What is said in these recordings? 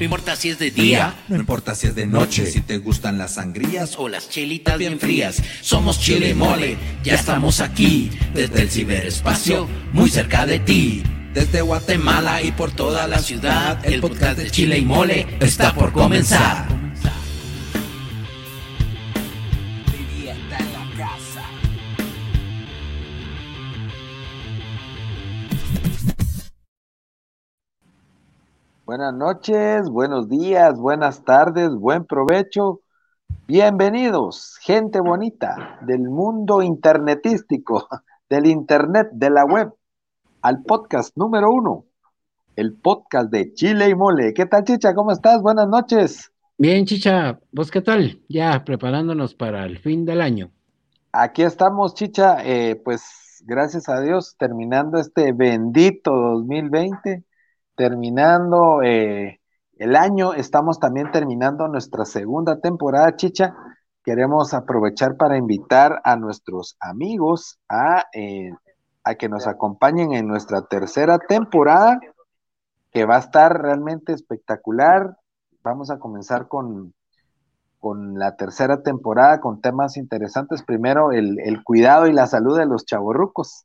No importa si es de día, no importa si es de noche, si te gustan las sangrías o las chelitas bien frías. Somos Chile y Mole, ya estamos aquí, desde el ciberespacio, muy cerca de ti. Desde Guatemala y por toda la ciudad, el podcast de Chile y Mole está por comenzar. Buenas noches, buenos días, buenas tardes, buen provecho. Bienvenidos, gente bonita del mundo internetístico, del internet, de la web, al podcast número uno, el podcast de Chile y Mole. ¿Qué tal, Chicha? ¿Cómo estás? Buenas noches. Bien, Chicha, ¿vos qué tal? Ya preparándonos para el fin del año. Aquí estamos, Chicha, eh, pues gracias a Dios, terminando este bendito 2020 terminando eh, el año, estamos también terminando nuestra segunda temporada, Chicha. Queremos aprovechar para invitar a nuestros amigos a, eh, a que nos acompañen en nuestra tercera temporada, que va a estar realmente espectacular. Vamos a comenzar con, con la tercera temporada con temas interesantes. Primero, el, el cuidado y la salud de los chavorrucos.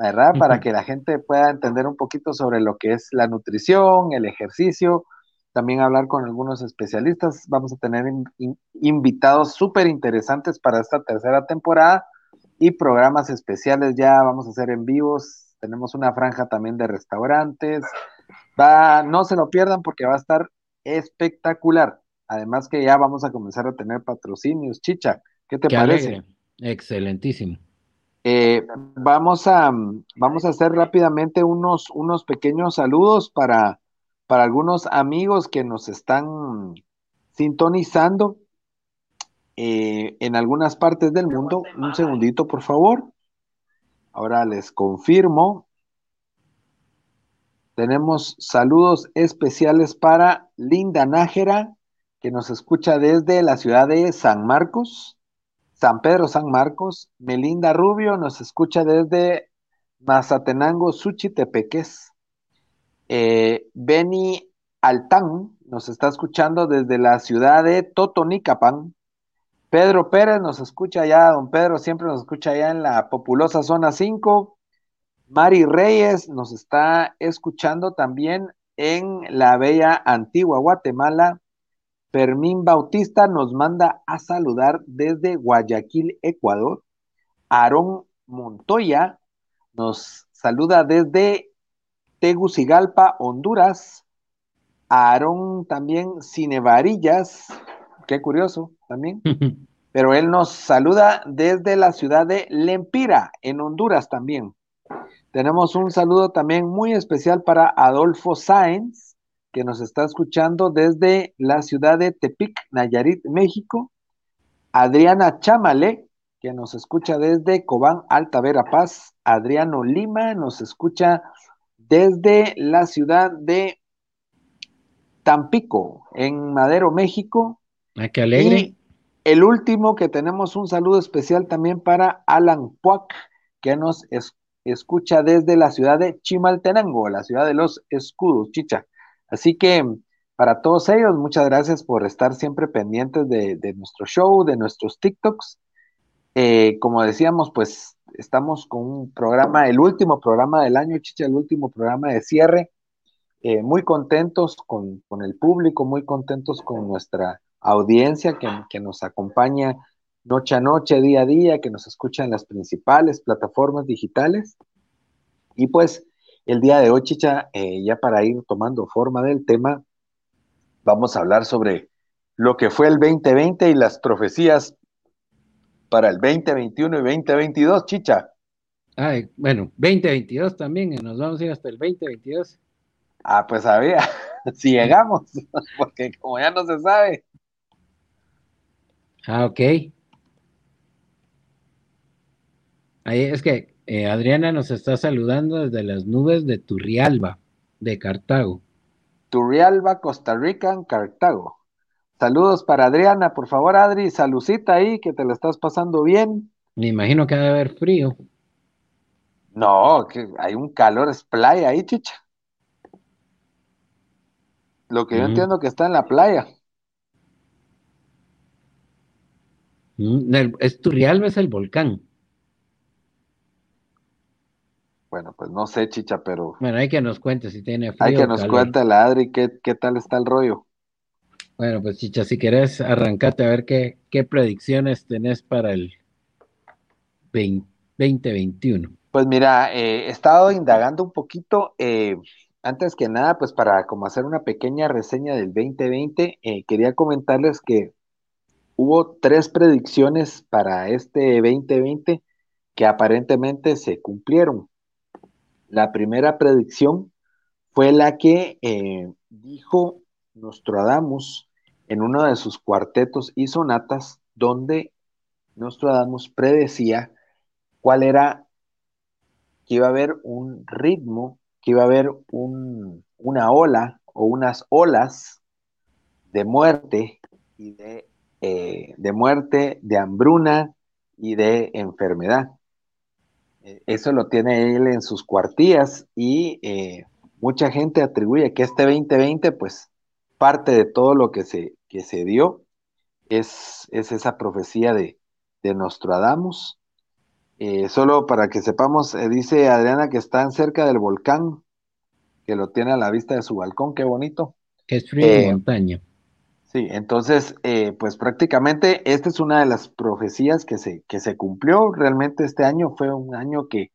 ¿Verdad? Para que la gente pueda entender un poquito sobre lo que es la nutrición, el ejercicio, también hablar con algunos especialistas. Vamos a tener invitados súper interesantes para esta tercera temporada y programas especiales ya vamos a hacer en vivos. Tenemos una franja también de restaurantes. Va, no se lo pierdan porque va a estar espectacular. Además que ya vamos a comenzar a tener patrocinios. Chicha, ¿qué te parece? Excelentísimo. Eh, vamos, a, vamos a hacer rápidamente unos, unos pequeños saludos para, para algunos amigos que nos están sintonizando eh, en algunas partes del mundo. Un segundito, por favor. Ahora les confirmo. Tenemos saludos especiales para Linda Nájera, que nos escucha desde la ciudad de San Marcos. San Pedro San Marcos. Melinda Rubio nos escucha desde Mazatenango, Suchitepeques. Eh, Beni Altán nos está escuchando desde la ciudad de Totonicapán. Pedro Pérez nos escucha allá, don Pedro siempre nos escucha allá en la populosa zona 5. Mari Reyes nos está escuchando también en la bella antigua Guatemala. Fermín Bautista nos manda a saludar desde Guayaquil, Ecuador. Aarón Montoya nos saluda desde Tegucigalpa, Honduras. Aarón también Cinevarillas, qué curioso también. Pero él nos saluda desde la ciudad de Lempira, en Honduras también. Tenemos un saludo también muy especial para Adolfo Sáenz, que nos está escuchando desde la ciudad de Tepic, Nayarit, México. Adriana Chamale, que nos escucha desde Cobán, Alta Verapaz. Adriano Lima nos escucha desde la ciudad de Tampico, en Madero, México. Ah, qué alegre. Y el último que tenemos un saludo especial también para Alan Puac, que nos escucha desde la ciudad de Chimaltenango, la ciudad de los escudos, chicha. Así que para todos ellos, muchas gracias por estar siempre pendientes de, nuestro show, de nuestros TikToks. Eh, como decíamos, pues estamos con un programa, el último programa del año, Chicha, el último programa de cierre. Eh, muy contentos con, el público, muy contentos con nuestra audiencia que, que, nos acompaña noche a noche, día a día, que nos escucha en las principales plataformas digitales. Y pues el día de hoy, Chicha, eh, ya para ir tomando forma del tema, vamos a hablar sobre lo que fue el 2020 y las profecías para el 2021 y 2022, Chicha. Ay, bueno, 2022 también, nos vamos a ir hasta el 2022. Ah, pues había, si llegamos, porque como ya no se sabe. Ah, ok. Ahí es que eh, Adriana nos está saludando desde las nubes de Turrialba, de Cartago. Turrialba, Costa Rica, en Cartago. Saludos para Adriana, por favor, Adri, salucita ahí, que te la estás pasando bien. Me imagino que debe haber frío. No, que hay un calor es playa ahí, chicha. Lo que yo entiendo que está en la playa. Es Turrialba, es el volcán. Bueno, pues no sé, chicha, pero. Bueno, hay que nos cuente si tiene frío. Hay que nos cuente la Adri qué, qué tal está el rollo. Bueno, pues chicha, si querés, arrancate a ver qué, qué predicciones tenés para el 2021. Pues mira, eh, he estado indagando un poquito. Eh, antes que nada, pues para como hacer una pequeña reseña del 2020, eh, quería comentarles que hubo tres predicciones para este 2020 que aparentemente se cumplieron. La primera predicción fue la que eh, dijo Nostradamus en uno de sus cuartetos y sonatas, donde Nostradamus predecía cuál era que iba a haber un ritmo, que iba a haber una ola o unas olas de muerte y de, eh, de muerte, de hambruna y de enfermedad. Eh, eso lo tiene él en sus cuartillas y eh, mucha gente atribuye que este 2020, pues parte de todo lo que se, que se dio es, es esa profecía de, de Nostradamus. Eh, solo para que sepamos, dice Adriana que están cerca del volcán, que lo tiene a la vista de su balcón, qué bonito. Que es frío de montaña. Sí, entonces, eh, pues prácticamente esta es una de las profecías que se, que se cumplió. Realmente este año fue un año que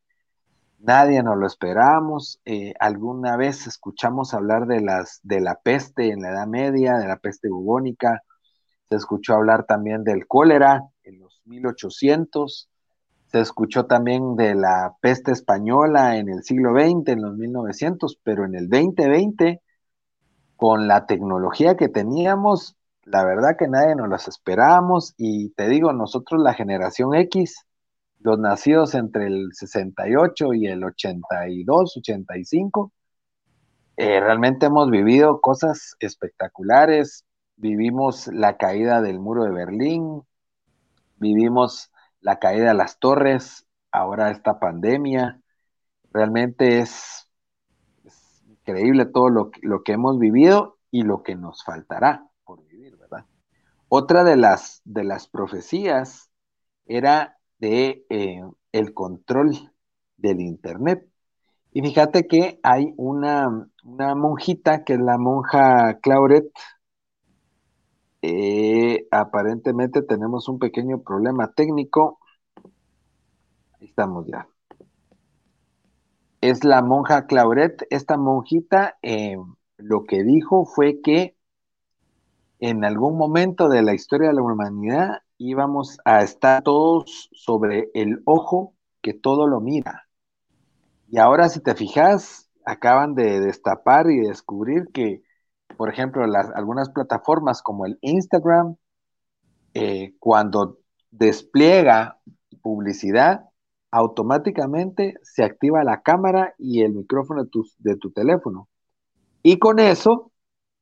nadie nos lo esperábamos. Eh, alguna vez escuchamos hablar de, las, de la peste en la Edad Media, de la peste bubónica. Se escuchó hablar también del cólera en los 1800. Se escuchó también de la peste española en el siglo XX, en los 1900, pero en el 2020 con la tecnología que teníamos, la verdad que nadie nos las esperábamos y te digo, nosotros la generación X, los nacidos entre el 68 y el 82, 85, eh, realmente hemos vivido cosas espectaculares, vivimos la caída del muro de Berlín, vivimos la caída de las torres, ahora esta pandemia, realmente es increíble todo lo, que hemos vivido y lo que nos faltará por vivir, ¿verdad? Otra de las, de las profecías era de eh, el control del Internet. Y fíjate que hay una, monjita que es la monja Clauret. Eh, aparentemente tenemos un pequeño problema técnico. Ahí estamos ya es la monja Clauret. Esta monjita eh, lo que dijo fue que en algún momento de la historia de la humanidad íbamos a estar todos sobre el ojo que todo lo mira. Y ahora si te fijas, acaban de destapar y descubrir que, por ejemplo, las, algunas plataformas como el Instagram, eh, cuando despliega publicidad, automáticamente se activa la cámara y el micrófono de tu, teléfono. Y con eso,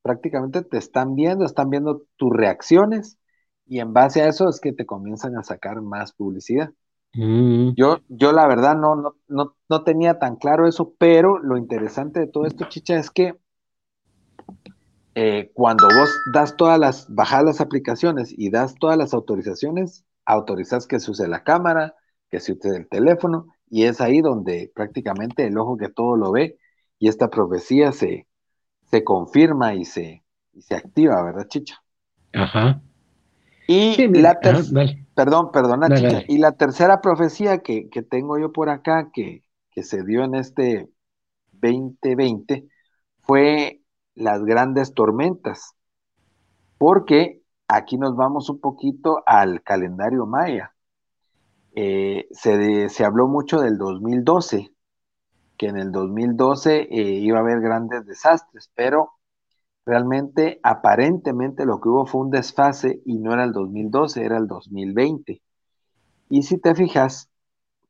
prácticamente te están viendo, están viendo tus reacciones y en base a eso es que te comienzan a sacar más publicidad. Mm. Yo, yo la verdad no, no, no, tenía tan claro eso, pero lo interesante de todo esto, chicha, es que eh, cuando vos das todas las, bajas las aplicaciones y das todas las autorizaciones, autorizas que se use la cámara, que se utiliza el teléfono, y es ahí donde prácticamente el ojo que todo lo ve y esta profecía se, se confirma y se, se activa, ¿verdad, Chicha? Ajá. Y la tercera, perdón, perdona, Chicha, y la tercera profecía que, tengo yo por acá, que, que se dio en este 2020, fue las grandes tormentas, porque aquí nos vamos un poquito al calendario maya. Eh, se, habló mucho del 2012, que en el 2012 eh, iba a haber grandes desastres, pero realmente aparentemente lo que hubo fue un desfase y no era el 2012, era el 2020. Y si te fijas,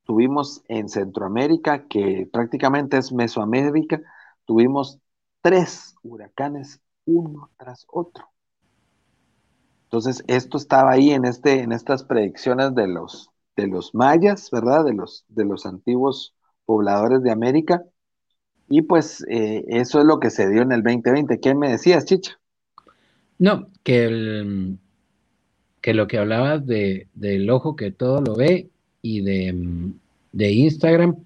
tuvimos en Centroamérica, que prácticamente es Mesoamérica, tuvimos tres huracanes uno tras otro. Entonces, esto estaba ahí en, este, en estas predicciones de los, de los mayas, ¿verdad? De los, de los antiguos pobladores de América. Y pues eh, eso es lo que se dio en el 2020. ¿Qué me decías, Chicha? No, que, el, que lo que hablabas de, del ojo que todo lo ve y de, de Instagram,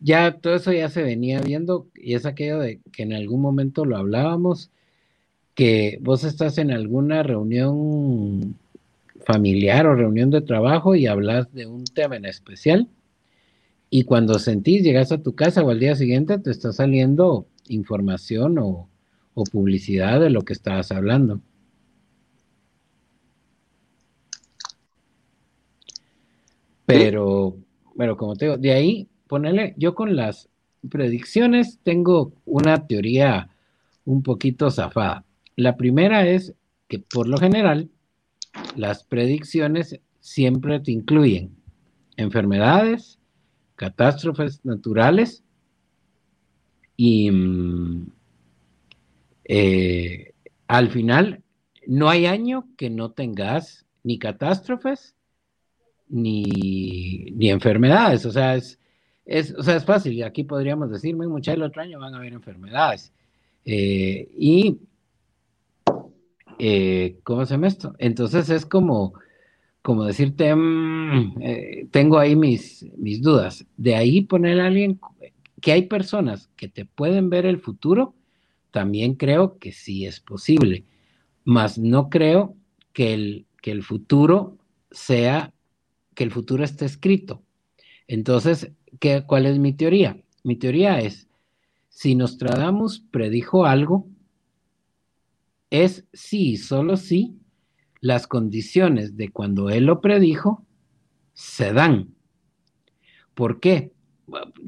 ya todo eso ya se venía viendo y es aquello de que en algún momento lo hablábamos, que vos estás en alguna reunión familiar o reunión de trabajo y hablas de un tema en especial y cuando sentís, llegas a tu casa o al día siguiente te está saliendo información o, publicidad de lo que estabas hablando. Pero, pero como te digo, de ahí, ponerle, yo con las predicciones tengo una teoría un poquito zafada. La primera es que por lo general las predicciones siempre te incluyen enfermedades, catástrofes naturales y mm, eh, al final no hay año que no tengas ni catástrofes ni, enfermedades. O sea, es, es, o sea, es fácil. Aquí podríamos decirme, mucha el otro año van a haber enfermedades. Eh, y, eh, ¿cómo se llama esto? Entonces es como, como decirte, mm, eh, tengo ahí mis, mis dudas. De ahí poner a alguien, que hay personas que te pueden ver el futuro, también creo que sí es posible, mas no creo que el, que el futuro sea, que el futuro esté escrito. Entonces, ¿qué, ¿cuál es mi teoría? Mi teoría es, si Nostradamus predijo algo, es sí, solo sí, las condiciones de cuando él lo predijo se dan. ¿Por qué?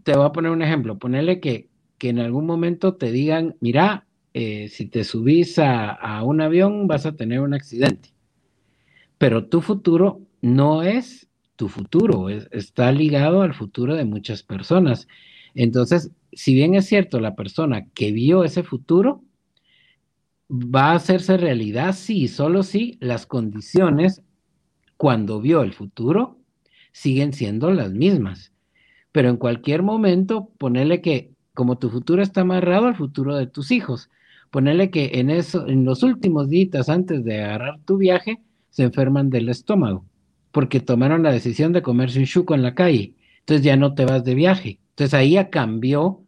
Te voy a poner un ejemplo. Ponerle que, que en algún momento te digan, mira, eh, si te subís a, un avión vas a tener un accidente. Pero tu futuro no es tu futuro, está ligado al futuro de muchas personas. Entonces, si bien es cierto, la persona que vio ese futuro va a hacerse realidad si solo si las condiciones cuando vio el futuro siguen siendo las mismas. Pero en cualquier momento, ponerle que como tu futuro está amarrado al futuro de tus hijos, ponerle que en eso, en los últimos días antes de agarrar tu viaje, se enferman del estómago, porque tomaron la decisión de comerse un chuco en la calle. Entonces ya no te vas de viaje. Entonces ahí ya cambió,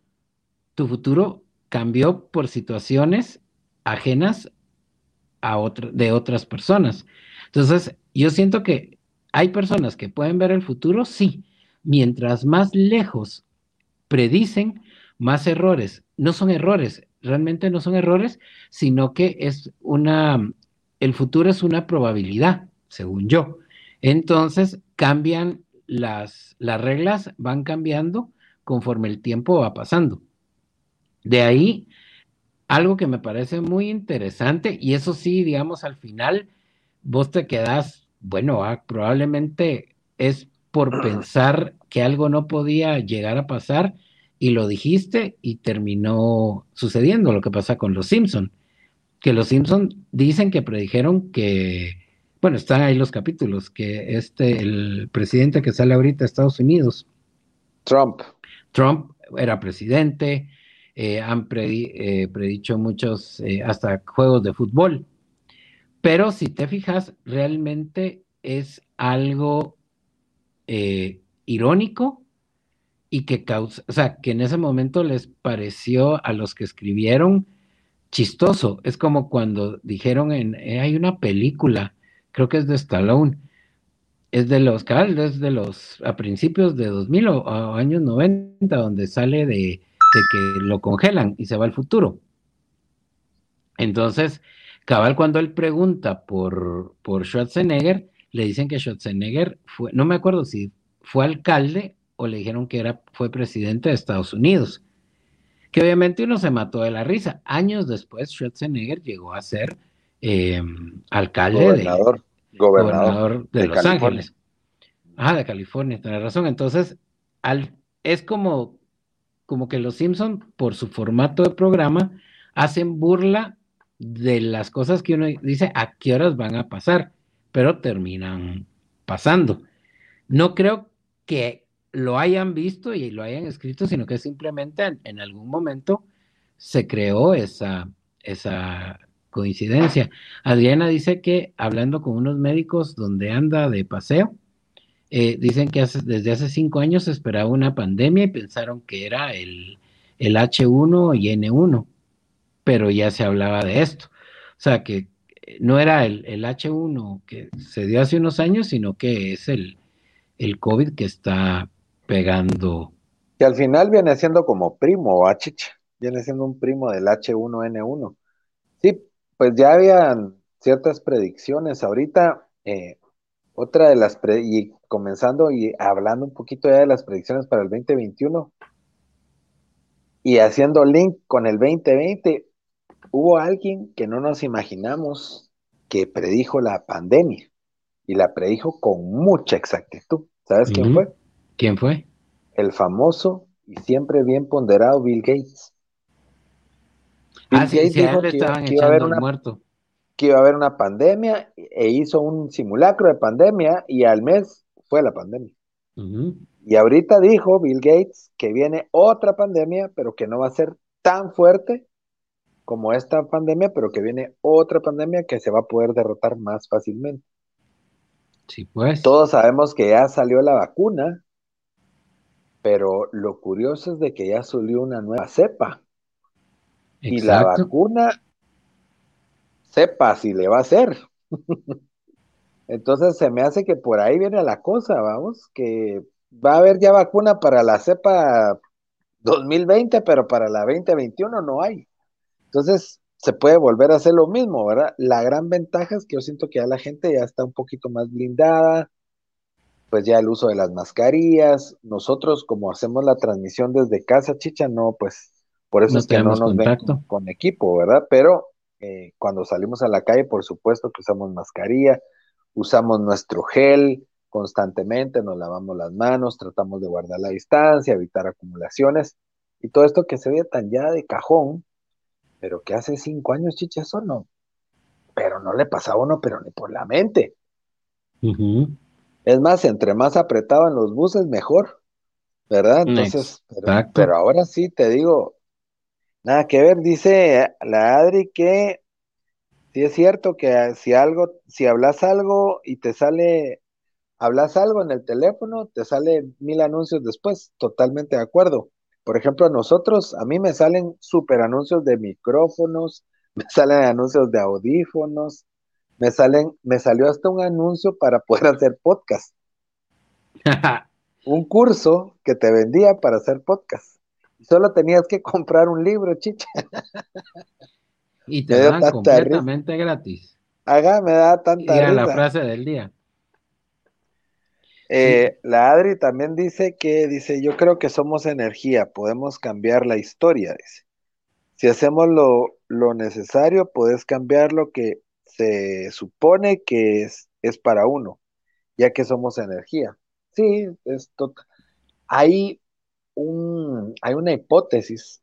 tu futuro cambió por situaciones ajenas a de otras personas. Entonces, yo siento que hay personas que pueden ver el futuro, sí. Mientras más lejos predicen, más errores. No son errores, realmente no son errores, sino que es una, el futuro es una probabilidad, según yo. Entonces, cambian las, las reglas, van cambiando conforme el tiempo va pasando. De ahí algo que me parece muy interesante, y eso sí, digamos, al final vos te quedás, bueno, ah, probablemente es por pensar que algo no podía llegar a pasar y lo dijiste y terminó sucediendo lo que pasa con los Simpson, que los Simpson dicen que predijeron que, bueno, están ahí los capítulos, que este, el presidente que sale ahorita de Estados Unidos, Trump. Trump era presidente, eh, han eh, predicho muchos, eh, hasta juegos de fútbol. Pero si te fijas, realmente es algo irónico y que causa, o sea, que en ese momento les pareció a los que escribieron chistoso. Es como cuando dijeron en, hay una película, creo que es de Stallone, es de los, es de los, a principios de 2000 o años 90, donde sale de, que lo congelan y se va al futuro. Entonces, cabal, cuando él pregunta por, por Schwarzenegger, le dicen que Schwarzenegger fue, no me acuerdo si fue alcalde o le dijeron que era, fue presidente de Estados Unidos. Que obviamente uno se mató de la risa. Años después, Schwarzenegger llegó a ser eh, alcalde gobernador, de, gobernador, de, Los Ángeles. Ah, de California, tiene razón. Entonces, al, es como como que los Simpson, por su formato de programa, hacen burla de las cosas que uno dice a qué horas van a pasar, pero terminan pasando. No creo que lo hayan visto y lo hayan escrito, sino que simplemente en, algún momento se creó esa, esa coincidencia. Adriana dice que hablando con unos médicos donde anda de paseo, eh, dicen que desde hace cinco años se esperaba una pandemia y pensaron que era el, el H1 y N1, pero ya se hablaba de esto. O sea que eh, no era el, el H1 que se dio hace unos años, sino que es el, el COVID que está pegando. Que al final viene siendo como primo, achicha, viene siendo un primo del H1N1. Sí, pues ya habían ciertas predicciones. Ahorita, eh, otra de las, y comenzando y hablando un poquito ya de las predicciones para el 2021 y haciendo link con el 2020, hubo alguien que no nos imaginamos que predijo la pandemia y la predijo con mucha exactitud. ¿Sabes quién fue? ¿Quién fue? El famoso y siempre bien ponderado Bill Gates. Bill ah, Gates dijo que, iba a haber una, muerto. que iba a haber una pandemia e hizo un simulacro de pandemia y al mes fue la pandemia. Y ahorita dijo Bill Gates que viene otra pandemia, pero que no va a ser tan fuerte como esta pandemia, pero que viene otra pandemia que se va a poder derrotar más fácilmente. Sí, pues. Todos sabemos que ya salió la vacuna, pero lo curioso es de que ya salió una nueva cepa. Y la vacuna, sepa si le va a hacer. Entonces se me hace que por ahí viene la cosa, vamos, que va a haber ya vacuna para la cepa 2020, pero para la 2021 no hay. Entonces, se puede volver a hacer lo mismo, ¿verdad? La gran ventaja es que yo siento que ya la gente ya está un poquito más blindada, pues ya el uso de las mascarillas, nosotros como hacemos la transmisión desde casa, chicha, no, pues por eso es que no nos ven con, equipo, ¿verdad? Pero eh, cuando salimos a la calle, por supuesto que usamos mascarilla, usamos nuestro gel constantemente, nos lavamos las manos, tratamos de guardar la distancia, evitar acumulaciones, y todo esto que se ve tan ya de cajón, pero que hace cinco años, chicha, eso no, pero no le pasaba a uno, pero ni por la mente. Es más, entre más apretaban los buses, mejor, ¿verdad? Entonces, pero, ahora sí te digo, nada que ver, dice la Adri que sí es cierto que si algo, si hablas algo y te sale, hablas algo en el teléfono, te sale mil anuncios después, totalmente de acuerdo. Por ejemplo, a nosotros, a mí me salen super anuncios de micrófonos, me salen anuncios de audífonos, me salen, me salió hasta un anuncio para poder hacer podcast. un curso que te vendía para hacer podcast. Solo tenías que comprar un libro, chicha. y te dan completamente gratis. Haga, me da tanta Era la frase del día. Eh, la Adri también dice que, dice, yo creo que somos energía, podemos cambiar la historia, dice. Si hacemos lo, lo necesario, puedes cambiar lo que se supone que es, es para uno, ya que somos energía. Sí, es hay, un, hay una hipótesis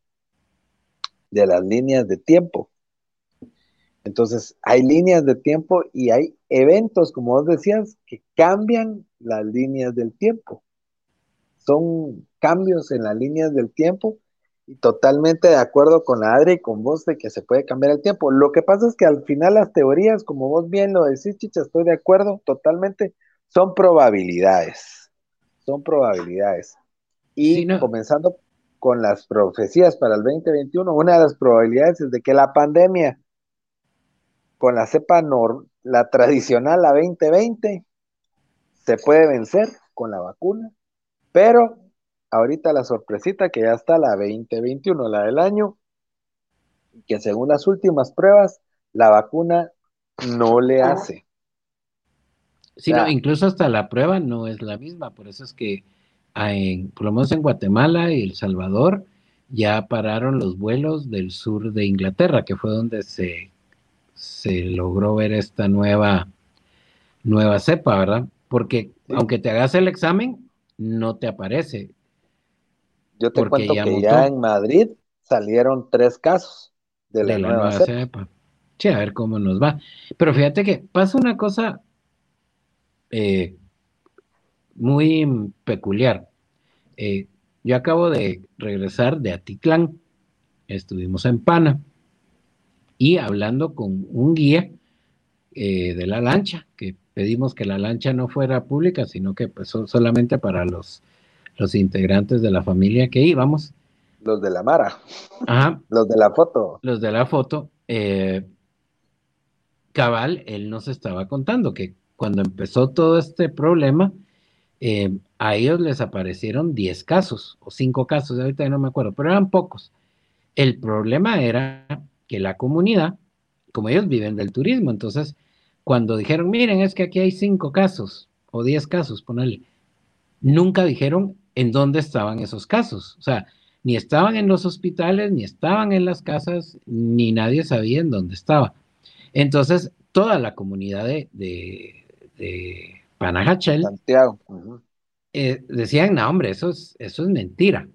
de las líneas de tiempo. Entonces, hay líneas de tiempo y hay eventos, como vos decías, que cambian las líneas del tiempo. Son cambios en las líneas del tiempo y totalmente de acuerdo con la Adri y con vos de que se puede cambiar el tiempo. Lo que pasa es que al final las teorías, como vos bien lo decís, Chicha, estoy de acuerdo totalmente, son probabilidades. Son probabilidades. Y comenzando con las profecías para el 2021, una de las probabilidades es de que la pandemia con la cepa nor la tradicional, la 2020, se puede vencer con la vacuna, pero ahorita la sorpresita que ya está la 2021, la del año, que según las últimas pruebas, la vacuna no le hace. Sí, no, incluso hasta la prueba no es la misma, por eso es que en, por lo menos en Guatemala y El Salvador ya pararon los vuelos del sur de Inglaterra, que fue donde se, se logró ver esta nueva, nueva cepa, ¿verdad? Porque aunque te hagas el examen, no te aparece. Yo te cuento que ya en Madrid salieron tres casos de la, nueva, cepa. Sí, a ver cómo nos va. Pero fíjate que pasa una cosa eh, muy peculiar. eh, yo acabo de regresar de Atitlán, estuvimos en Pana y hablando con un guía eh, de la lancha, que pedimos que la lancha no fuera pública, sino que pues, solamente para los, los integrantes de la familia que íbamos. Los de la Mara. Ajá. Los de la foto. Los de la foto. Eh, cabal, él nos estaba contando que cuando empezó todo este problema, eh, a ellos les aparecieron 10 casos o 5 casos, ahorita no me acuerdo, pero eran pocos. El problema era que la comunidad, como ellos viven del turismo, entonces cuando dijeron, miren, es que aquí hay 5 casos o 10 casos, ponele, nunca dijeron en dónde estaban esos casos. O sea, ni estaban en los hospitales, ni estaban en las casas, ni nadie sabía en dónde estaba. Entonces, toda la comunidad de, de, Panajachel Santiago. Eh, decían, no, hombre, eso es, eso es mentira.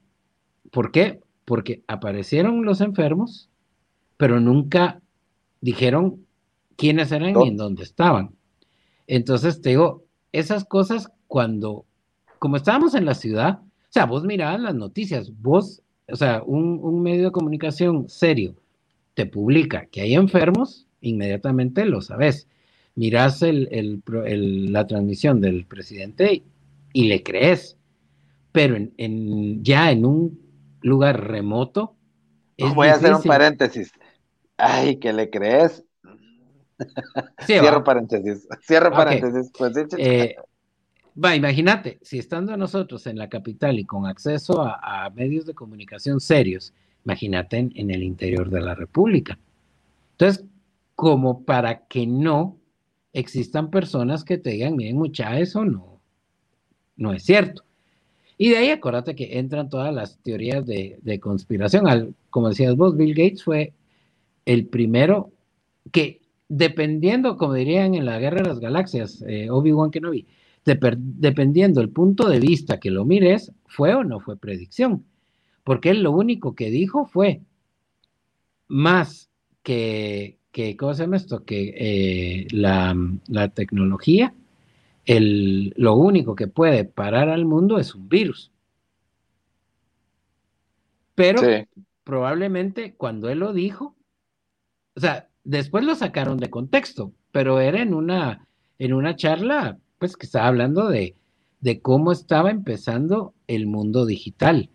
¿Por qué? Porque aparecieron los enfermos, pero nunca dijeron quiénes eran y en dónde estaban. Entonces, te digo, esas cosas cuando, como estábamos en la ciudad, o sea, vos mirabas las noticias, vos, o sea, un, medio de comunicación serio te publica que hay enfermos, inmediatamente lo sabes. Mirás el, la transmisión del presidente y le crees, pero en, ya en un lugar remoto. Voy a hacer un paréntesis. Ay, que le crees. Cierro paréntesis. Cierro paréntesis. Pues, eh, Va, imagínate, si estando nosotros en la capital y con acceso a, medios de comunicación serios, imagínate en, el interior de la República. Entonces, como para que no existan personas que te digan, miren, mucha, eso no, no es cierto. Y de ahí acuérdate que entran todas las teorías de, conspiración. Al, como decías vos, Bill Gates fue el primero que, dependiendo, como dirían en la Guerra de las Galaxias, eh, Obi-Wan Kenobi, dependiendo el punto de vista que lo mires, fue o no fue predicción. Porque él lo único que dijo fue más que, que ¿cómo se llama esto? Que eh, la, tecnología, el, lo único que puede parar al mundo es un virus. Pero probablemente cuando él lo dijo, o sea, después lo sacaron de contexto, pero era en una, en una charla pues que estaba hablando de, cómo estaba empezando el mundo digital.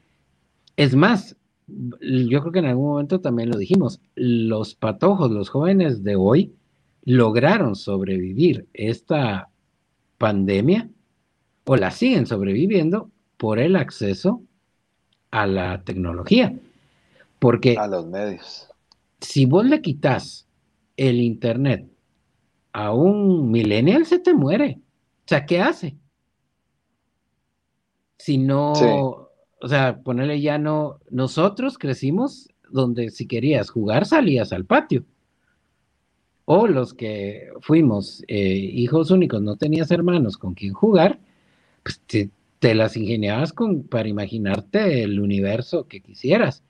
Es más, yo creo que en algún momento también lo dijimos, los patojos, los jóvenes de hoy, lograron sobrevivir esta pandemia o la siguen sobreviviendo por el acceso a la tecnología. Porque a los medios. Si vos le quitas el internet a un millennial, se te muere. O sea, ¿qué hace? Si no, o sea, ponerle ya no, nosotros crecimos donde si querías jugar salías al patio. O los que fuimos eh, hijos únicos, no tenías hermanos con quien jugar, pues te, las ingeniabas con, para imaginarte el universo que quisieras.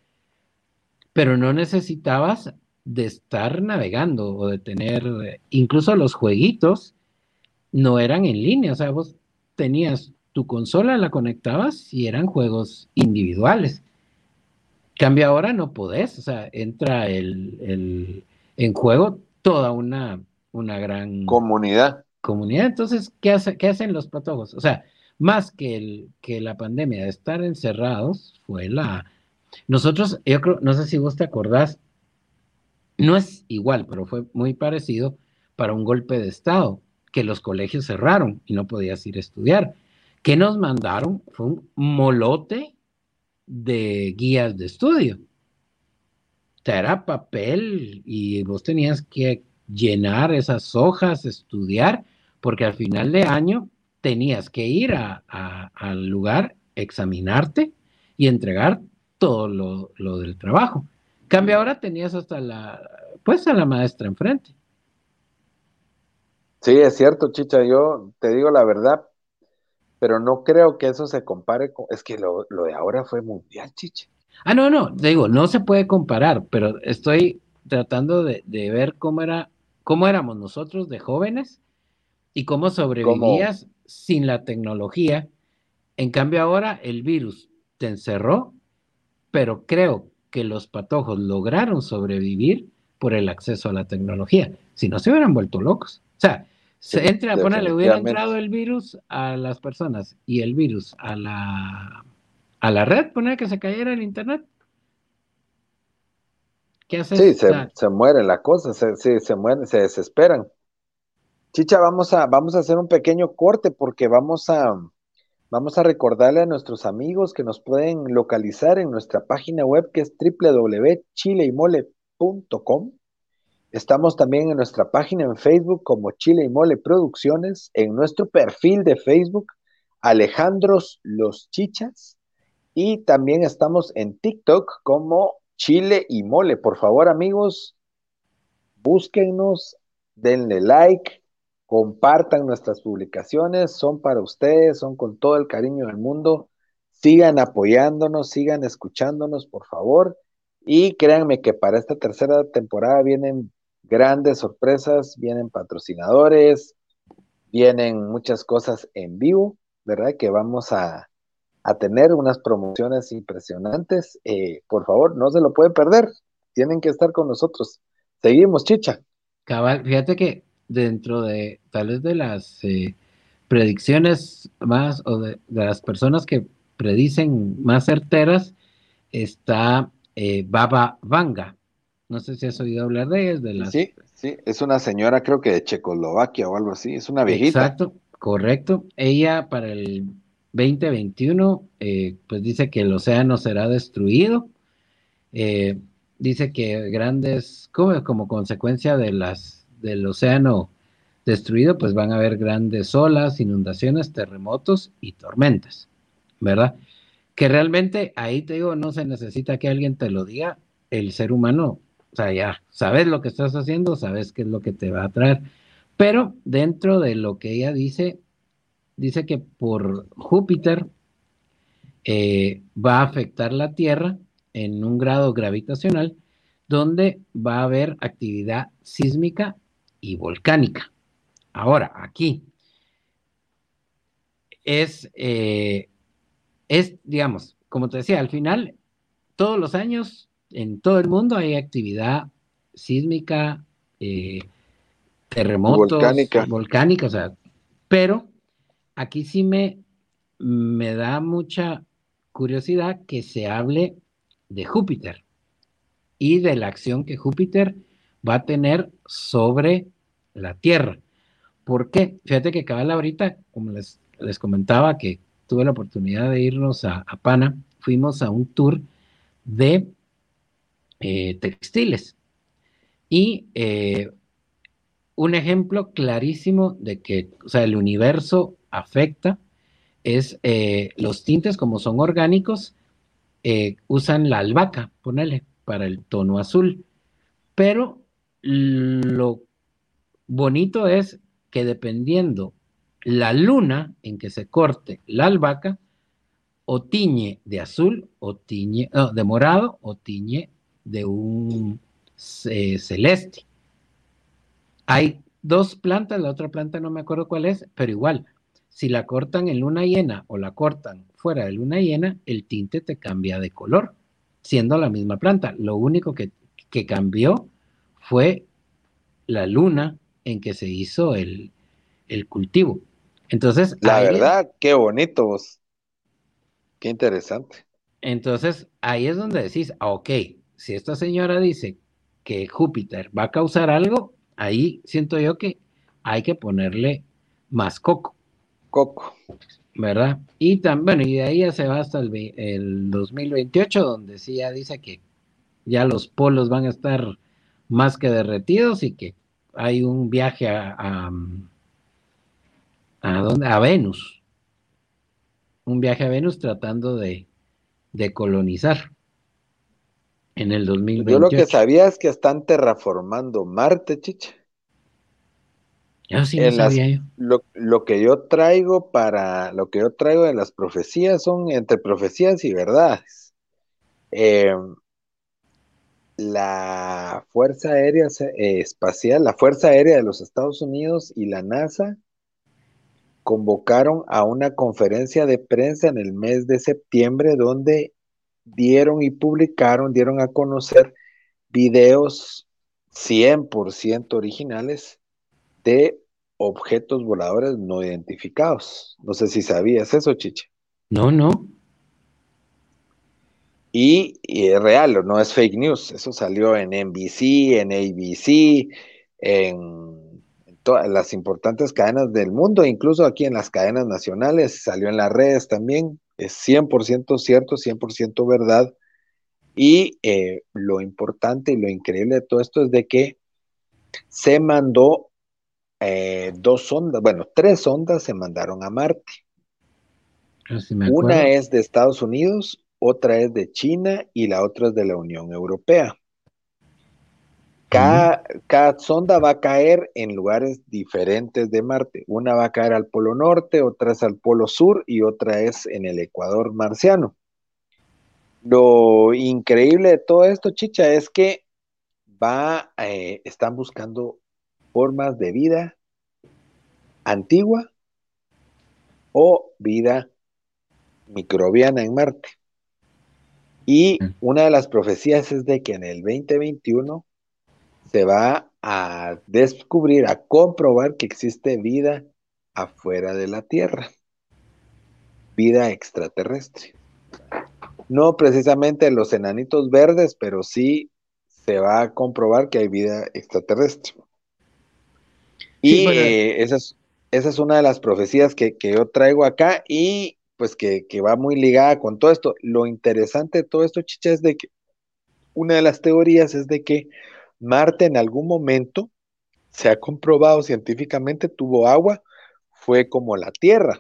Pero no necesitabas de estar navegando o de tener, eh, incluso los jueguitos, no eran en línea, o sea, vos tenías tu consola, la conectabas y eran juegos individuales. Cambia ahora no podés, o sea, entra el, en juego toda una, una gran comunidad. Comunidad, entonces, ¿qué, hace, qué hacen los patojos? O sea, más que, el, que la pandemia de estar encerrados, fue la... Nosotros, yo creo, no sé si vos te acordás, no es igual, pero fue muy parecido para un golpe de Estado que los colegios cerraron y no podías ir a estudiar. ¿Qué nos mandaron? Fue un molote de guías de estudio. Te era papel y vos tenías que llenar esas hojas, estudiar, porque al final de año tenías que ir al lugar, examinarte y entregar todo lo, lo del trabajo. Cambio ahora tenías hasta la, pues a la maestra enfrente. Sí, es cierto, Chicha, yo te digo la verdad, pero no creo que eso se compare con, es que lo, de ahora fue mundial, Chicha. Ah, no, no, te digo, no se puede comparar, pero estoy tratando de, ver cómo era, cómo éramos nosotros de jóvenes y cómo sobrevivías sin la tecnología En cambio ahora el virus te encerró, pero creo que los patojos lograron sobrevivir por el acceso a la tecnología. Si no se hubieran vuelto locos. O sea, se entra, le hubiera entrado el virus a las personas y el virus a la a la red, poner que se cayera el internet. ¿Qué haces? Sí, se, se mueren la cosa, se, sí, se mueren, se desesperan. Chicha, vamos a, vamos a hacer un pequeño corte porque vamos a, vamos a recordarle a nuestros amigos que nos pueden localizar en nuestra página web que es www.chileymole.com. Estamos también en nuestra página en Facebook como Chile y Mole Producciones, en nuestro perfil de Facebook Alejandros Los Chichas y también estamos en TikTok como Chile y Mole. Por favor, amigos, búsquennos, denle like, compartan nuestras publicaciones, son para ustedes, son con todo el cariño del mundo. Sigan apoyándonos, sigan escuchándonos, por favor. Y créanme que para esta tercera temporada vienen grandes sorpresas, vienen patrocinadores, vienen muchas cosas en vivo, ¿verdad? Que vamos a, a tener unas promociones impresionantes. Eh, por favor, no se lo pueden perder. Tienen que estar con nosotros. Seguimos, chicha. Cabal, fíjate que dentro de tal vez de las eh, predicciones más o de, las personas que predicen más certeras está eh, Baba Vanga. No sé si has oído hablar de ella. De Sí, sí, es una señora creo que de Checoslovaquia o algo así, es una viejita. Exacto, correcto. Ella para el 2021, eh, pues dice que el océano será destruido. Eh, dice que grandes, como, como consecuencia de las, del océano destruido, pues van a haber grandes olas, inundaciones, terremotos y tormentas, ¿verdad? Que realmente ahí te digo, no se necesita que alguien te lo diga, el ser humano, o sea, ya sabes lo que estás haciendo, sabes qué es lo que te va a traer, pero dentro de lo que ella dice, dice que por Júpiter eh, va a afectar la Tierra en un grado gravitacional donde va a haber actividad sísmica y volcánica. Ahora, aquí es, eh, es, digamos, como te decía, al final, todos los años en todo el mundo hay actividad sísmica, eh, terremotos, volcánica. volcánica, o sea, pero aquí sí me, me da mucha curiosidad que se hable de Júpiter y de la acción que Júpiter va a tener sobre la Tierra. ¿Por qué? Fíjate que cabal ahorita, como les, les comentaba, que tuve la oportunidad de irnos a, Pana, fuimos a un tour de eh, textiles. Y eh, un ejemplo clarísimo de que, o sea, el universo afecta es eh, los tintes, como son orgánicos, usan la albahaca, ponele, para el tono azul. Pero lo bonito es que dependiendo la luna en que se corte la albahaca, o tiñe de azul, o tiñe de morado, o tiñe de un celeste. Hay dos plantas, la otra planta no me acuerdo cuál es, pero igual, si la cortan en luna llena o la cortan fuera de luna llena, el tinte te cambia de color, siendo la misma planta. Lo único que, cambió fue la luna en que se hizo el, cultivo. Entonces. La verdad, qué bonito vos. Qué interesante. Entonces, ahí es donde decís, ah, ok, si esta señora dice que Júpiter va a causar algo, ahí siento yo que hay que ponerle más coco. Coco. ¿Verdad? Y también, bueno, y de ahí ya se va hasta el, 2028, donde sí ya dice que ya los polos van a estar más que derretidos y que hay un viaje a, a, a, Venus. Un viaje a Venus tratando de, de colonizar en el 2028. Yo lo que sabía es que están terraformando Marte, chicha. Lo, que yo traigo para, lo que yo traigo de las profecías son entre profecías y verdades. Em, la Fuerza Aérea Espacial, la Fuerza Aérea de los Estados Unidos y la NASA convocaron a una conferencia de prensa en el mes de septiembre donde dieron y publicaron, dieron a conocer videos 100% originales de objetos voladores no identificados. No sé si sabías eso, Chiche. No, no. Y, es real, no es fake news. Eso salió en NBC, en ABC, en, todas las importantes cadenas del mundo, incluso aquí en las cadenas nacionales, salió en las redes también. Es 100% cierto, 100% verdad. Y eh, lo importante y lo increíble de todo esto es de que se mandó eh, dos ondas, bueno, tres ondas se mandaron a Marte. Ah, Una es de Estados Unidos, otra es de China y la otra es de la Unión Europea. Cada, sonda va a caer en lugares diferentes de Marte. Una va a caer al Polo Norte, otra es al Polo Sur y otra es en el Ecuador marciano. Lo increíble de todo esto, chicha, es que va, eh, están buscando formas de vida antigua o vida microbiana en Marte. Y mm. una de las profecías es de que en el 2021 se va a descubrir, a comprobar que existe vida afuera de la Tierra, vida extraterrestre. No precisamente los enanitos verdes, pero sí se va a comprobar que hay vida extraterrestre. Y eh, esa, es, esa, es, una de las profecías que, que yo traigo acá y pues que, va muy ligada con todo esto. Lo interesante de todo esto, chicha, es de que una de las teorías es de que Marte en algún momento se ha comprobado científicamente tuvo agua, fue como la Tierra.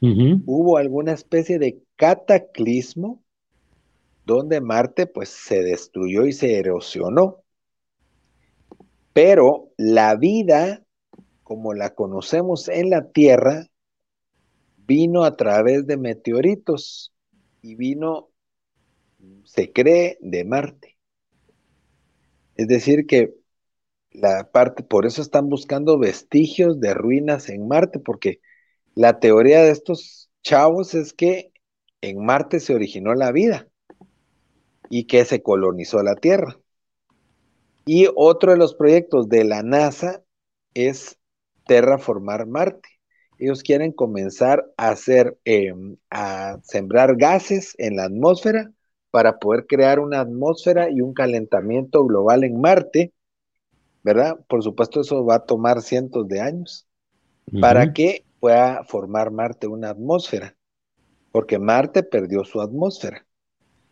Hubo alguna especie de cataclismo donde Marte pues se destruyó y se erosionó. Pero la vida, como la conocemos en la Tierra, vino a través de meteoritos y vino, se cree, de Marte. Es decir, que la parte, por eso están buscando vestigios de ruinas en Marte, porque la teoría de estos chavos es que en Marte se originó la vida y que se colonizó la Tierra. Y otro de los proyectos de la NASA es terraformar Marte ellos quieren comenzar a hacer, em, a sembrar gases en la atmósfera para poder crear una atmósfera y un calentamiento global en Marte, ¿verdad? Por supuesto, eso va a tomar cientos de años para que pueda formar Marte una atmósfera, porque Marte perdió su atmósfera.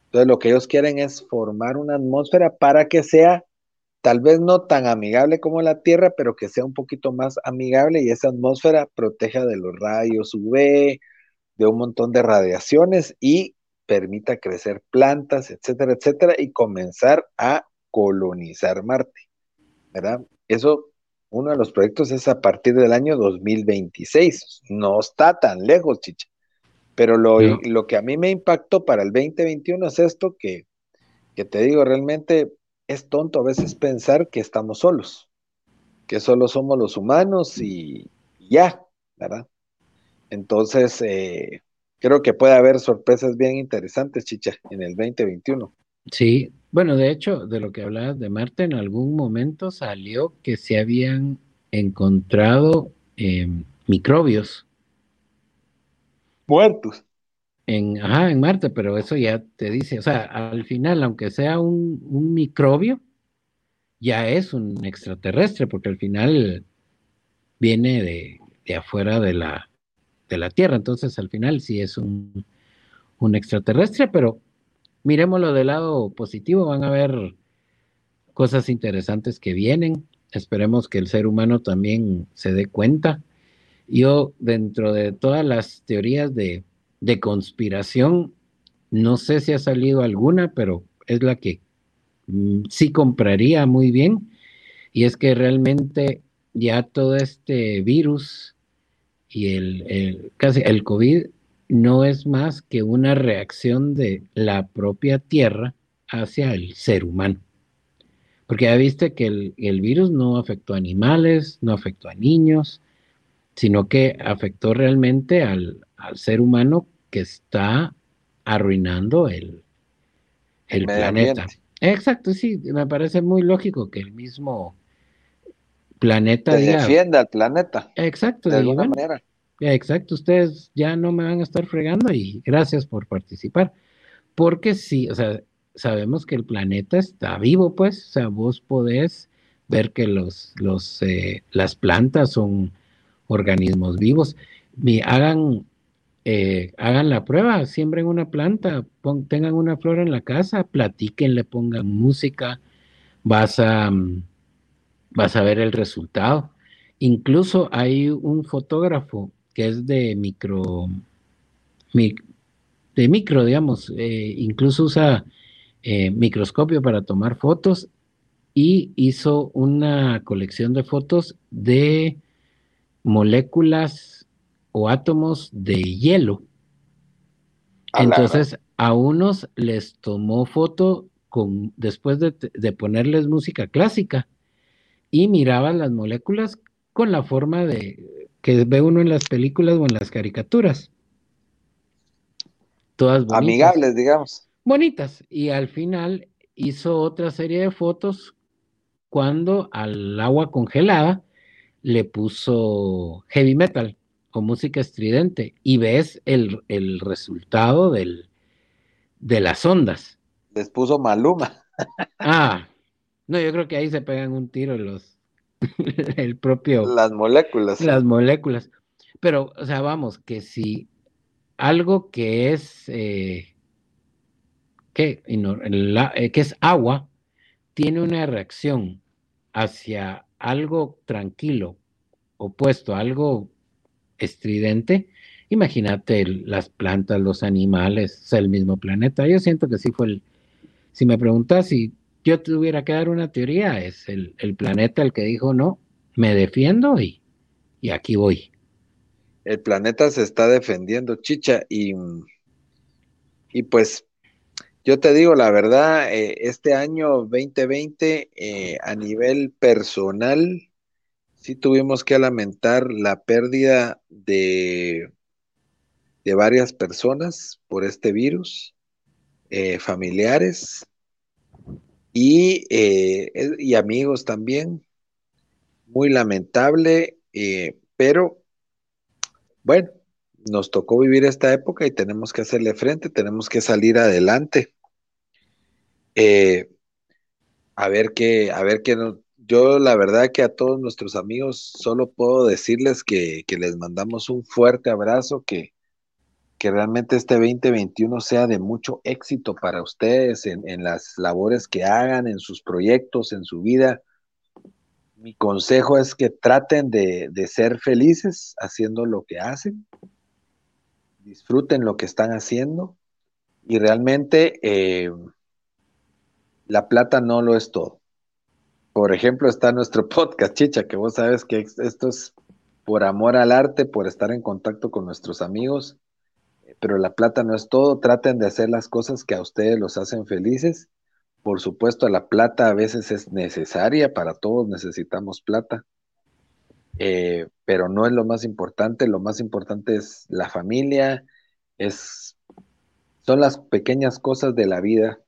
Entonces, lo que ellos quieren es formar una atmósfera para que sea tal vez no tan amigable como la Tierra, pero que sea un poquito más amigable y esa atmósfera proteja de los rayos UV, de un montón de radiaciones y permita crecer plantas, etcétera, etcétera, y comenzar a colonizar Marte, ¿verdad? Eso, uno de los proyectos es a partir del año 2026, no está tan lejos, chicha. Pero lo, lo que a mí me impactó para el 2021 es esto que, que te digo, realmente es tonto a veces pensar que estamos solos, que solo somos los humanos y ya, ¿verdad? Entonces, eh, creo que puede haber sorpresas bien interesantes, Chicha, en el 2021. Sí, bueno, de hecho, de lo que hablabas de Marte, en algún momento salió que se habían encontrado em, microbios. Muertos. En, ajá, en Marte, pero eso ya te dice, o sea, al final, aunque sea un, microbio, ya es un extraterrestre, porque al final viene de, afuera de la, de la Tierra, entonces al final sí es un, un extraterrestre, pero miremoslo del lado positivo, van a haber cosas interesantes que vienen, esperemos que el ser humano también se dé cuenta. Yo, dentro de todas las teorías de, de conspiración, no sé si ha salido alguna, pero es la que mm, sí compraría muy bien. Y es que realmente ya todo este virus y el, casi el COVID no es más que una reacción de la propia Tierra hacia el ser humano. Porque ya viste que el, el virus no afectó a animales, no afectó a niños, sino que afectó realmente al, ser humano que está arruinando el, el planeta. Exacto, sí, me parece muy lógico que el mismo planeta defienda al planeta. Exacto, de alguna manera. Exacto, ustedes ya no me van a estar fregando y gracias por participar. Porque sí, o sea, sabemos que el planeta está vivo, pues, o sea, vos podés ver que los, los, eh, las plantas son organismos vivos. hagan, eh, hagan la prueba, siembren una planta, tengan una flor en la casa, platiquen, le pongan música, vas a, mm, vas a ver el resultado. Incluso hay un fotógrafo que es de micro, de micro, digamos, eh, incluso usa eh, microscopio para tomar fotos y hizo una colección de fotos de moléculas o átomos de hielo. Entonces, a unos les tomó foto con, después de, ponerles música clásica y miraban las moléculas con la forma de que ve uno en las películas o en las caricaturas. Todas bonitas. Amigables, digamos. Bonitas. Y al final hizo otra serie de fotos cuando al agua congelada le puso heavy metal o música estridente y ves el, resultado del, de las ondas. Les puso Maluma. ah, no, yo creo que ahí se pegan un tiro los, el propio. Las moléculas. Las moléculas. Pero, o sea, vamos, que si algo que es, eh, que, eh, que es agua, tiene una reacción hacia algo tranquilo, opuesto a algo estridente, imagínate las plantas, los animales, es el mismo planeta. Yo siento que sí fue el, si me preguntas si yo tuviera que dar una teoría, es el, planeta el que dijo, no, me defiendo y, y aquí voy. El planeta se está defendiendo, chicha, y, y pues yo te digo la verdad, eh, este año 2020 eh, a nivel personal, sí tuvimos que lamentar la pérdida de, de varias personas por este virus, eh, familiares y, y, amigos también. Muy lamentable, pero bueno, nos tocó vivir esta época y tenemos que hacerle frente, tenemos que salir adelante. Eh, a ver qué, a ver qué yo la verdad que a todos nuestros amigos solo puedo decirles que, les mandamos un fuerte abrazo, que, que, realmente este 2021 sea de mucho éxito para ustedes en, en las labores que hagan, en sus proyectos, en su vida. Mi consejo es que traten de, de, ser felices haciendo lo que hacen, disfruten lo que están haciendo. Y realmente eh, la plata no lo es todo. Por ejemplo, está nuestro podcast, Chicha, que vos sabes que esto es por amor al arte, por estar en contacto con nuestros amigos, pero la plata no es todo. Traten de hacer las cosas que a ustedes los hacen felices. Por supuesto, la plata a veces es necesaria, para todos necesitamos plata, eh, pero no es lo más importante, lo más importante es la familia, es, son las pequeñas cosas de la vida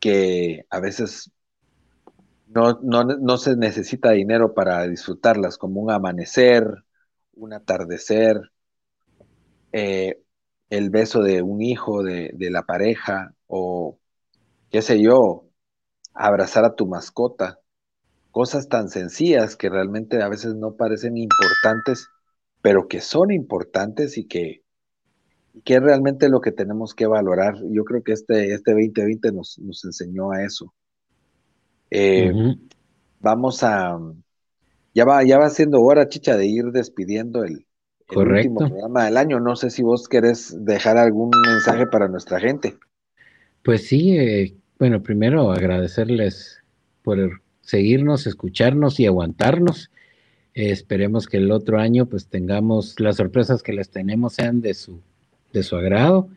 que a veces no, no, se necesita dinero para disfrutarlas, como un amanecer, un atardecer, eh, el beso de un hijo de, de la pareja o qué sé yo, abrazar a tu mascota cosas tan sencillas que realmente a veces no parecen importantes, pero que son importantes y que, que es realmente lo que tenemos que valorar. Yo creo que este, este 2020 nos, nos enseñó a eso. Eh, vamos a, ya va, ya va siendo hora, chicha, de ir despidiendo el, último programa del año. No sé si vos querés dejar algún mensaje para nuestra gente. Pues sí, eh, bueno, primero agradecerles por seguirnos, escucharnos y aguantarnos. Eh, esperemos que el otro año pues tengamos las sorpresas que les tenemos sean de su, de su agrado.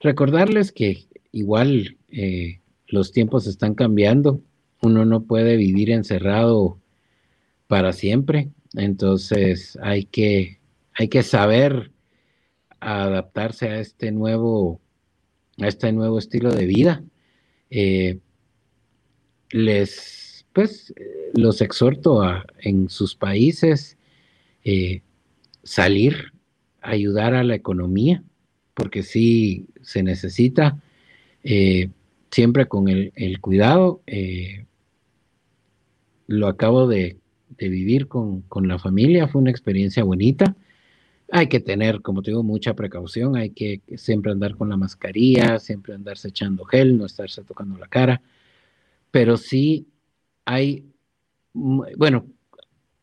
Recordarles que igual eh, los tiempos están cambiando. Uno no puede vivir encerrado para siempre. Entonces hay que, hay que saber adaptarse a este nuevo, a este nuevo estilo de vida. Eh, les, pues, los exhorto a en sus países eh, salir, ayudar a la economía, porque sí se necesita, eh, siempre con el, cuidado. Lo acabo de, de vivir con, con, la familia, fue una experiencia bonita. Hay que tener, como te digo, mucha precaución, hay que siempre andar con la mascarilla, siempre andarse echando gel, no estarse tocando la cara, pero sí hay, bueno,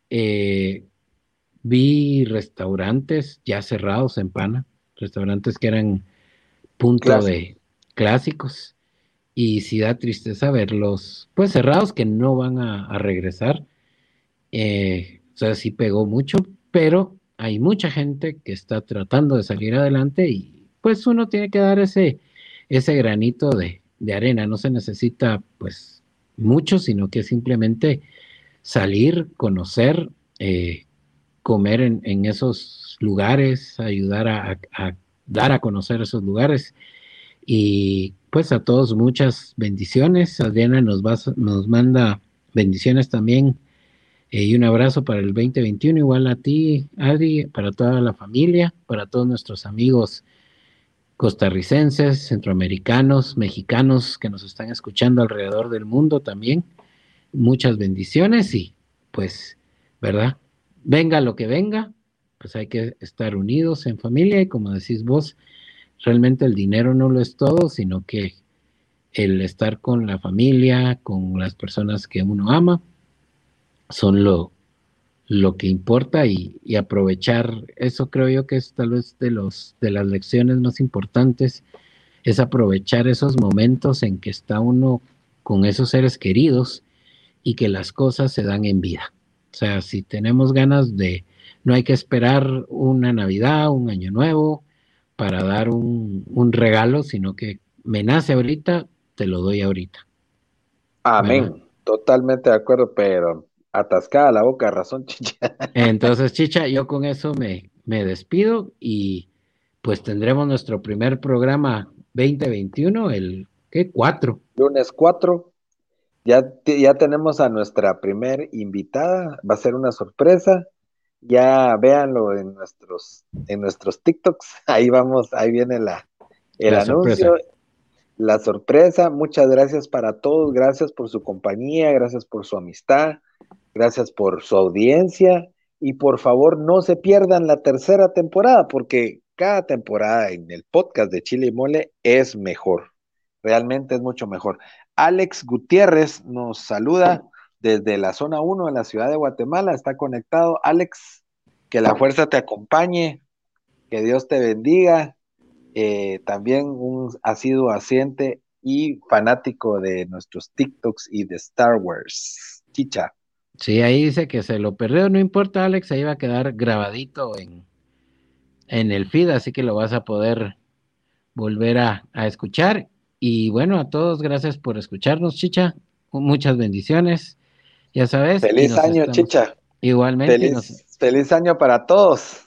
eh, vi restaurantes ya cerrados en Pana, restaurantes que eran punto de clásicos, y sí da tristeza verlos, pues cerrados que no van a regresar eh, o sea, sí pegó mucho, pero hay mucha gente que está tratando de salir adelante y pues uno tiene que dar ese, ese granito de, arena. No se necesita pues mucho, sino que simplemente salir, conocer, eh, comer en, esos lugares, ayudar a, dar a conocer esos lugares. Y pues a todos muchas bendiciones. Adriana nos, va, nos manda bendiciones también eh, y un abrazo para el 2021, igual a ti, Adri, para toda la familia, para todos nuestros amigos costarricenses, centroamericanos, mexicanos que nos están escuchando alrededor del mundo también. Muchas bendiciones y pues, ¿verdad? Venga lo que venga, pues hay que estar unidos en familia y como decís vos, realmente el dinero no lo es todo, sino que el estar con la familia, con las personas que uno ama, son lo, lo que importa y, aprovechar eso creo yo que es tal vez de los de las lecciones más importantes es aprovechar esos momentos en que está uno con esos seres queridos y que las cosas se dan en vida. O sea, si tenemos ganas de, no hay que esperar una Navidad, un Año Nuevo para dar un, un regalo, sino que me nace ahorita, te lo doy ahorita. Amén. Totalmente de acuerdo, pero atascada la boca, razón, Chicha. Entonces, Chicha, yo con eso me, me despido y pues tendremos nuestro primer programa 2021, el ¿qué? 4. Lunes 4. Ya, ya tenemos a nuestra primer invitada, va a ser una sorpresa. Ya véanlo en nuestros, en nuestros TikToks, ahí vamos, ahí viene la, el anuncio, la sorpresa. Muchas gracias para todos, gracias por su compañía, gracias por su amistad. Gracias por su audiencia y por favor no se pierdan la tercera temporada porque cada temporada en el podcast de Chile y Mole es mejor. Realmente es mucho mejor. Alex Gutiérrez nos saluda desde la zona 1 de la ciudad de Guatemala. Está conectado. Alex, que la fuerza te acompañe, que Dios te bendiga. Eh, también un asiduo asiente y fanático de nuestros TikToks y de Star Wars. Chicha. Sí, ahí dice que se lo perdió, no importa, Alex, ahí va a quedar grabadito en, en el feed, así que lo vas a poder volver a, escuchar. Y bueno, a todos, gracias por escucharnos, Chicha. Muchas bendiciones. Ya sabes. Feliz año, Chicha. Igualmente. Feliz, año para todos.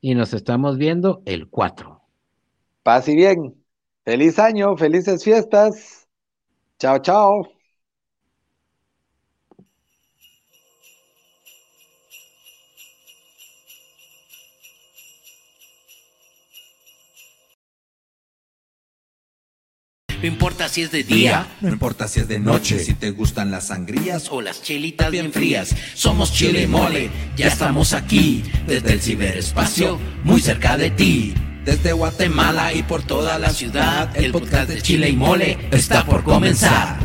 Y nos estamos viendo el 4. Paz y bien. Feliz año, felices fiestas. Chao, chao. No importa si es de día, no importa si es de noche, si te gustan las sangrías o las chelitas bien frías. Somos Chile Mole, ya estamos aquí, desde el ciberespacio, muy cerca de ti. Desde Guatemala y por toda la ciudad, el podcast de Chile y Mole está por comenzar.